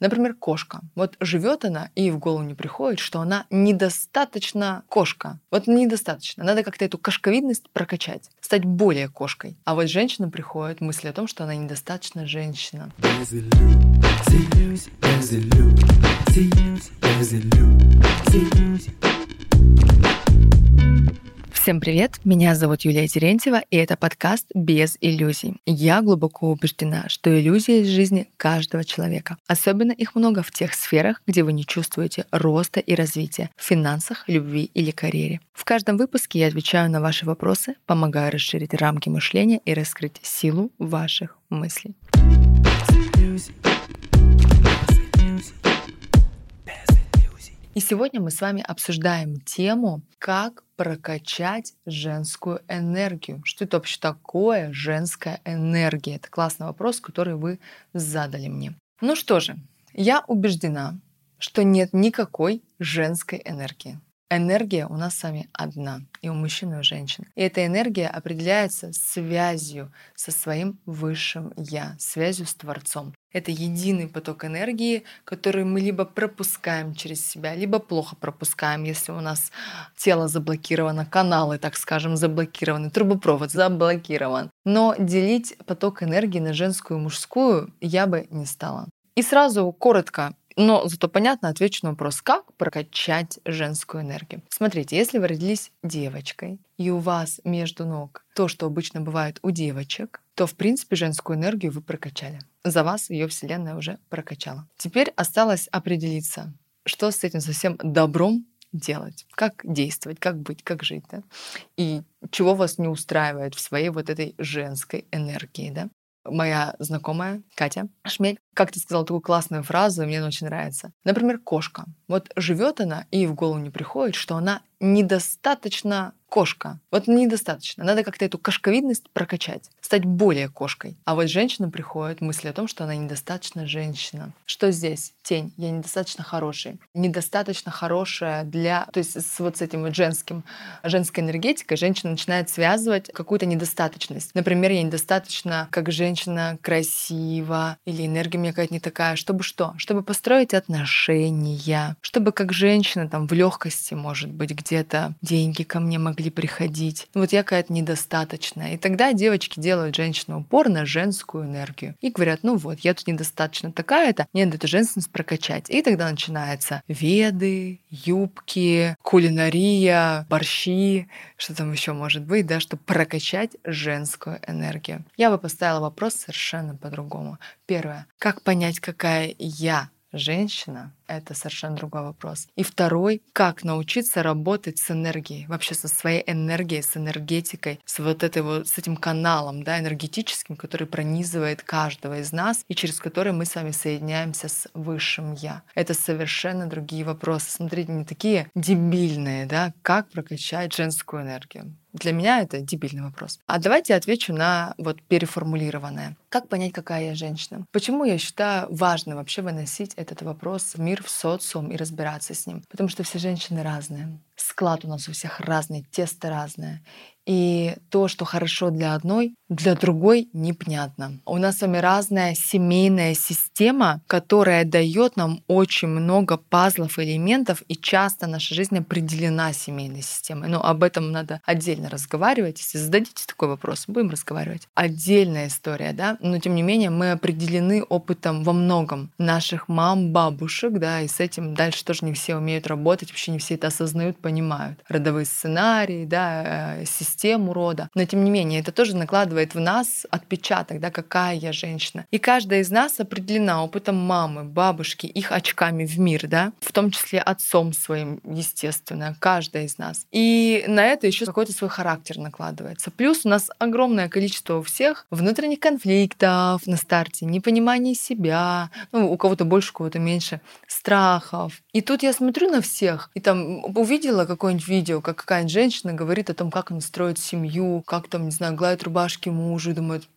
Например, кошка. Вот живет она, и в голову не приходит, что она недостаточно кошка. Вот недостаточно. Надо как-то эту кошковидность прокачать, стать более кошкой. А вот женщина приходит мысль о том, что она недостаточно женщина. Всем привет! Меня зовут Юлия Терентьева, и это подкаст «Без иллюзий». Я глубоко убеждена, что иллюзии из жизни каждого человека. Особенно их много в тех сферах, где вы не чувствуете роста и развития в финансах, любви или карьере. В каждом выпуске я отвечаю на ваши вопросы, помогаю расширить рамки мышления и раскрыть силу ваших мыслей. И сегодня мы с вами обсуждаем тему, как прокачать женскую энергию. Что это вообще такое женская энергия? Это классный вопрос, который вы задали мне. Ну что же, я убеждена, что нет никакой женской энергии. Энергия у нас с вами одна, и у мужчин, и у женщин. И эта энергия определяется связью со своим высшим Я, связью с Творцом. Это единый поток энергии, который мы либо пропускаем через себя, либо плохо пропускаем, если у нас тело заблокировано, каналы, так скажем, заблокированы, трубопровод заблокирован. Но делить поток энергии на женскую и мужскую я бы не стала. И сразу коротко но зато понятно отвечу на вопрос, как прокачать женскую энергию. Смотрите, если вы родились девочкой, и у вас между ног то, что обычно бывает у девочек, то, в принципе, женскую энергию вы прокачали. За вас ее Вселенная уже прокачала. Теперь осталось определиться, что с этим совсем добром делать, как действовать, как быть, как жить, да? и чего вас не устраивает в своей вот этой женской энергии, да? моя знакомая Катя Шмель как-то сказала такую классную фразу, и мне она очень нравится. Например, кошка. Вот живет она, и в голову не приходит, что она недостаточно кошка. Вот недостаточно. Надо как-то эту кошковидность прокачать, стать более кошкой. А вот женщина приходит мысль о том, что она недостаточно женщина. Что здесь? Тень. Я недостаточно хороший. Недостаточно хорошая для... То есть с вот с этим вот женским, женской энергетикой женщина начинает связывать какую-то недостаточность. Например, я недостаточно как женщина красива, или энергия у меня какая-то не такая. Чтобы что? Чтобы построить отношения, чтобы как женщина там в легкости, может быть, где-то деньги ко мне могли могли приходить. Вот я какая-то недостаточная. И тогда девочки делают женщину упор на женскую энергию. И говорят, ну вот, я тут недостаточно такая-то, мне надо эту женственность прокачать. И тогда начинается веды, юбки, кулинария, борщи, что там еще может быть, да, чтобы прокачать женскую энергию. Я бы поставила вопрос совершенно по-другому. Первое. Как понять, какая я женщина, это совершенно другой вопрос. И второй, как научиться работать с энергией, вообще со своей энергией, с энергетикой, с вот этой вот, с этим каналом, да, энергетическим, который пронизывает каждого из нас и через который мы с вами соединяемся с высшим Я. Это совершенно другие вопросы. Смотрите, не такие дебильные, да, как прокачать женскую энергию. Для меня это дебильный вопрос. А давайте отвечу на вот переформулированное. Как понять, какая я женщина? Почему я считаю важно вообще выносить этот вопрос в мир, в социум и разбираться с ним? Потому что все женщины разные. Склад у нас у всех разный, тесто разное. И то, что хорошо для одной, для другой непонятно. У нас с вами разная семейная система, которая дает нам очень много пазлов, элементов, и часто наша жизнь определена семейной системой. Но об этом надо отдельно разговаривать. Если зададите такой вопрос, будем разговаривать. Отдельная история, да, но тем не менее мы определены опытом во многом наших мам, бабушек, да, и с этим дальше тоже не все умеют работать, вообще не все это осознают, понимают. Родовые сценарии, да, системы систему рода. Но тем не менее, это тоже накладывает в нас отпечаток, да, какая я женщина. И каждая из нас определена опытом мамы, бабушки, их очками в мир, да, в том числе отцом своим, естественно, каждая из нас. И на это еще какой-то свой характер накладывается. Плюс у нас огромное количество у всех внутренних конфликтов на старте, непонимание себя, ну, у кого-то больше, у кого-то меньше, страхов. И тут я смотрю на всех, и там увидела какое-нибудь видео, как какая-нибудь женщина говорит о том, как она строит семью, как там, не знаю, гладит рубашки мужу, думает,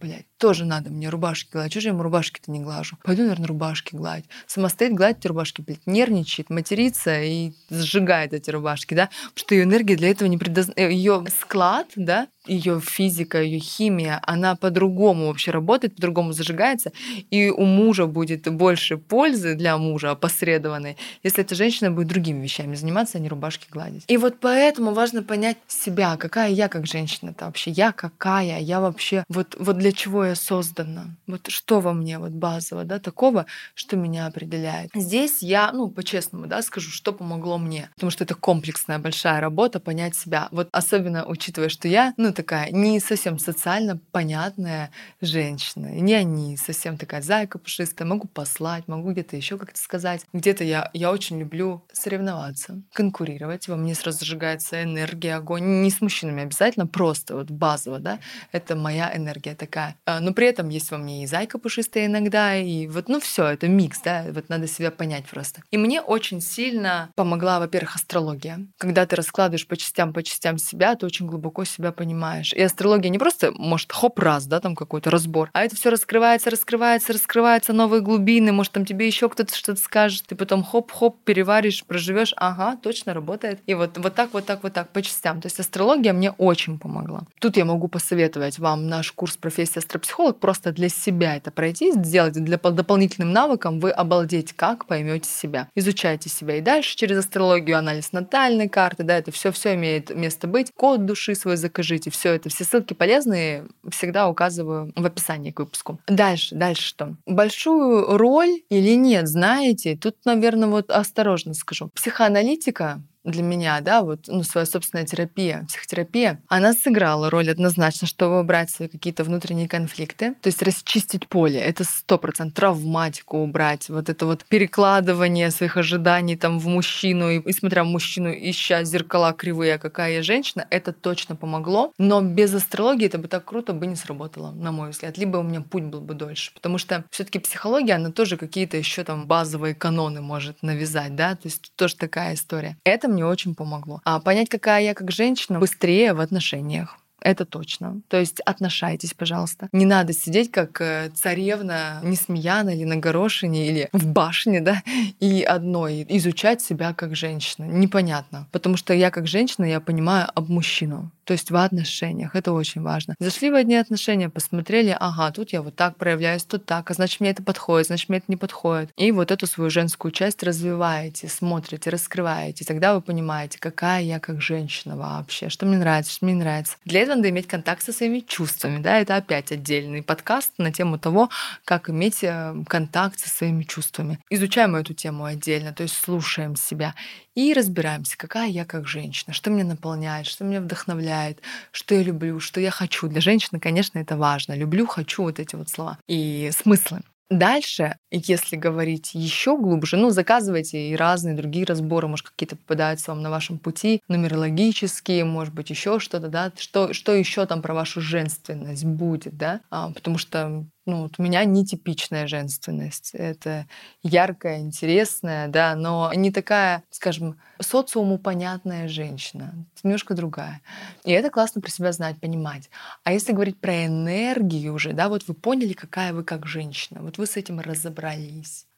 блядь, тоже надо мне рубашки гладить. Чего же я ему рубашки-то не глажу? Пойду, наверное, рубашки гладить. Сама стоит, гладит рубашки, блядь, нервничает, матерится и сжигает эти рубашки, да? Потому что ее энергия для этого не предоз... Ее склад, да, ее физика, ее химия, она по-другому вообще работает, по-другому зажигается, и у мужа будет больше пользы для мужа опосредованной, если эта женщина будет другими вещами заниматься, а не рубашки гладить. И вот поэтому важно понять себя, какая я как женщина-то вообще, я какая, я вообще, вот, вот для чего я создана, вот что во мне вот базово, да, такого, что меня определяет. Здесь я, ну, по-честному, да, скажу, что помогло мне, потому что это комплексная большая работа, понять себя. Вот особенно учитывая, что я, ну, такая не совсем социально понятная женщина. Не не совсем такая зайка пушистая. Могу послать, могу где-то еще как-то сказать. Где-то я, я очень люблю соревноваться, конкурировать. Во мне сразу зажигается энергия, огонь. Не с мужчинами обязательно, просто вот базово, да. Это моя энергия такая. А, но при этом есть во мне и зайка пушистая иногда, и вот, ну все, это микс, да. Вот надо себя понять просто. И мне очень сильно помогла, во-первых, астрология. Когда ты раскладываешь по частям, по частям себя, ты очень глубоко себя понимаешь понимаешь. И астрология не просто, может, хоп, раз, да, там какой-то разбор, а это все раскрывается, раскрывается, раскрывается, новые глубины, может, там тебе еще кто-то что-то скажет, ты потом хоп-хоп переваришь, проживешь, ага, точно работает. И вот, вот так, вот так, вот так, по частям. То есть астрология мне очень помогла. Тут я могу посоветовать вам наш курс профессии астропсихолог просто для себя это пройти, сделать для дополнительным навыком, вы обалдеть, как поймете себя. Изучайте себя и дальше через астрологию, анализ натальной карты, да, это все все имеет место быть. Код души свой закажите, все это, все ссылки полезные всегда указываю в описании к выпуску. Дальше, дальше что? Большую роль или нет, знаете, тут, наверное, вот осторожно скажу. Психоаналитика для меня, да, вот, ну, своя собственная терапия, психотерапия, она сыграла роль однозначно, чтобы убрать свои какие-то внутренние конфликты, то есть расчистить поле, это сто процентов, травматику убрать, вот это вот перекладывание своих ожиданий там в мужчину, и, и смотря в мужчину, ища зеркала кривые, какая я женщина, это точно помогло, но без астрологии это бы так круто бы не сработало, на мой взгляд, либо у меня путь был бы дольше, потому что все таки психология, она тоже какие-то еще там базовые каноны может навязать, да, то есть тоже такая история. Это мне очень помогло. А понять, какая я как женщина, быстрее в отношениях. Это точно. То есть отношайтесь, пожалуйста. Не надо сидеть как э, царевна Несмеяна или на горошине или в башне, да, и одной изучать себя как женщина. Непонятно. Потому что я как женщина, я понимаю об мужчину то есть в отношениях. Это очень важно. Зашли в одни отношения, посмотрели, ага, тут я вот так проявляюсь, тут так, а значит мне это подходит, значит мне это не подходит. И вот эту свою женскую часть развиваете, смотрите, раскрываете. Тогда вы понимаете, какая я как женщина вообще, что мне нравится, что мне не нравится. Для этого надо иметь контакт со своими чувствами. Да, это опять отдельный подкаст на тему того, как иметь э, контакт со своими чувствами. Изучаем эту тему отдельно, то есть слушаем себя и разбираемся, какая я как женщина, что меня наполняет, что меня вдохновляет, что я люблю, что я хочу. Для женщины, конечно, это важно. Люблю, хочу вот эти вот слова и смыслы. Дальше, если говорить еще глубже, ну, заказывайте и разные другие разборы, может, какие-то попадаются вам на вашем пути, нумерологические, может быть, еще что-то, да, что, что еще там про вашу женственность будет, да, а, потому что ну, вот у меня нетипичная женственность. Это яркая, интересная, да, но не такая, скажем, социуму понятная женщина. Немножко другая. И это классно про себя знать, понимать. А если говорить про энергию уже, да, вот вы поняли, какая вы как женщина, вот вы с этим разобрались,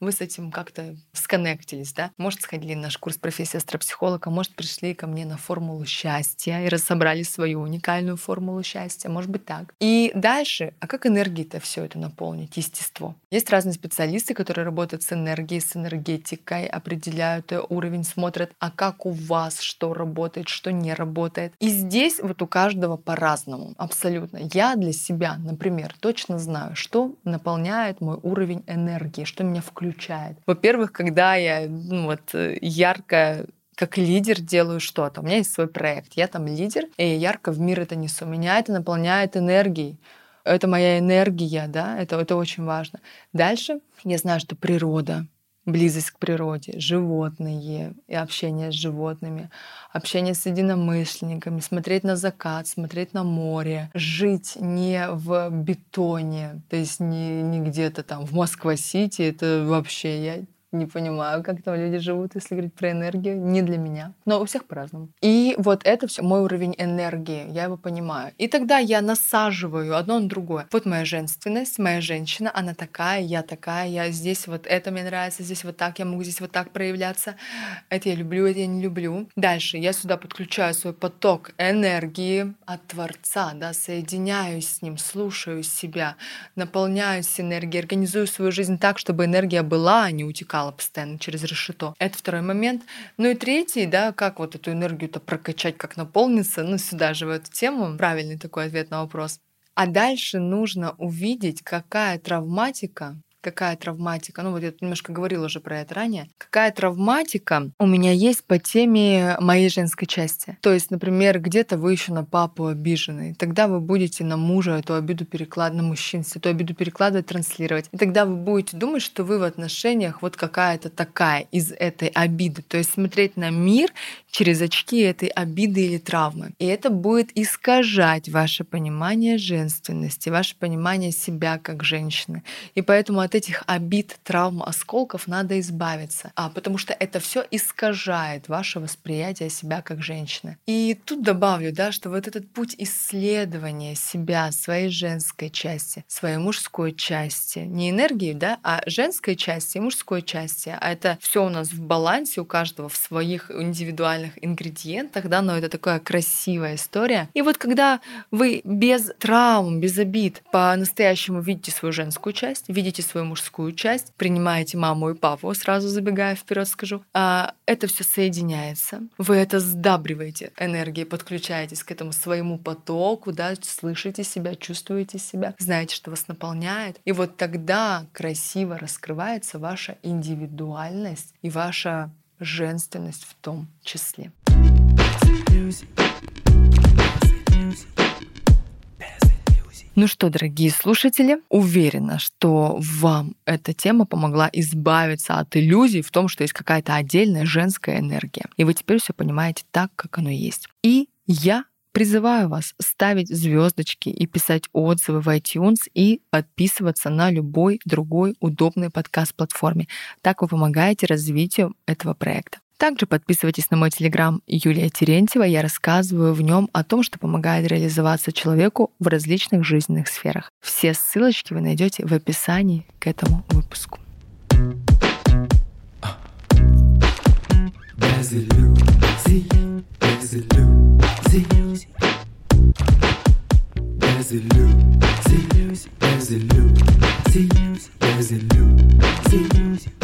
вы с этим как-то сконнектились, да, может, сходили на наш курс профессии астропсихолога, может, пришли ко мне на формулу счастья и разобрали свою уникальную формулу счастья, может быть так. И дальше, а как энергией-то все это наполнить, естество? Есть разные специалисты, которые работают с энергией, с энергетикой, определяют уровень, смотрят, а как у вас что работает, что не работает. И здесь вот у каждого по-разному, абсолютно. Я для себя, например, точно знаю, что наполняет мой уровень энергии, что меня включает. Во-первых, когда я ну, вот, э, ярко как лидер делаю что-то. У меня есть свой проект, я там лидер, и я ярко в мир это несу. Меня это наполняет энергией. Это моя энергия, да, это, это очень важно. Дальше я знаю, что природа, близость к природе, животные и общение с животными, общение с единомышленниками, смотреть на закат, смотреть на море, жить не в бетоне, то есть не, не где-то там в Москва-Сити, это вообще я Не понимаю, как там люди живут, если говорить про энергию. Не для меня. Но у всех по-разному. И вот это все мой уровень энергии. Я его понимаю. И тогда я насаживаю одно на другое. Вот моя женственность, моя женщина, она такая, я такая, я здесь вот это мне нравится, здесь вот так, я могу здесь вот так проявляться. Это я люблю, это я не люблю. Дальше я сюда подключаю свой поток энергии от Творца, да, соединяюсь с ним, слушаю себя, наполняюсь энергией, организую свою жизнь так, чтобы энергия была, а не утекала постоянно через решето. Это второй момент. Ну и третий, да, как вот эту энергию-то прокачать, как наполниться, ну сюда же в эту тему, правильный такой ответ на вопрос. А дальше нужно увидеть, какая травматика какая травматика, ну вот я немножко говорила уже про это ранее, какая травматика у меня есть по теме моей женской части. То есть, например, где-то вы еще на папу обижены, тогда вы будете на мужа эту обиду перекладывать, на мужчин эту обиду перекладывать, транслировать. И тогда вы будете думать, что вы в отношениях вот какая-то такая из этой обиды. То есть смотреть на мир через очки этой обиды или травмы. И это будет искажать ваше понимание женственности, ваше понимание себя как женщины. И поэтому от этих обид, травм, осколков надо избавиться, а, потому что это все искажает ваше восприятие себя как женщины. И тут добавлю, да, что вот этот путь исследования себя, своей женской части, своей мужской части, не энергии, да, а женской части и мужской части, а это все у нас в балансе у каждого в своих индивидуальных ингредиентах, да, но это такая красивая история. И вот когда вы без травм, без обид по-настоящему видите свою женскую часть, видите свою свою мужскую часть, принимаете маму и папу, сразу забегая вперед скажу, а это все соединяется. Вы это сдабриваете энергией, подключаетесь к этому своему потоку, да, слышите себя, чувствуете себя, знаете, что вас наполняет. И вот тогда красиво раскрывается ваша индивидуальность и ваша женственность в том числе. Ну что, дорогие слушатели, уверена, что вам эта тема помогла избавиться от иллюзий в том, что есть какая-то отдельная женская энергия. И вы теперь все понимаете так, как оно есть. И я Призываю вас ставить звездочки и писать отзывы в iTunes и подписываться на любой другой удобной подкаст-платформе. Так вы помогаете развитию этого проекта. Также подписывайтесь на мой телеграм Юлия Терентьева. Я рассказываю в нем о том, что помогает реализоваться человеку в различных жизненных сферах. Все ссылочки вы найдете в описании к этому выпуску. Без иллюзий, без иллюзий, без иллюзий, без иллюзий, без иллюзий.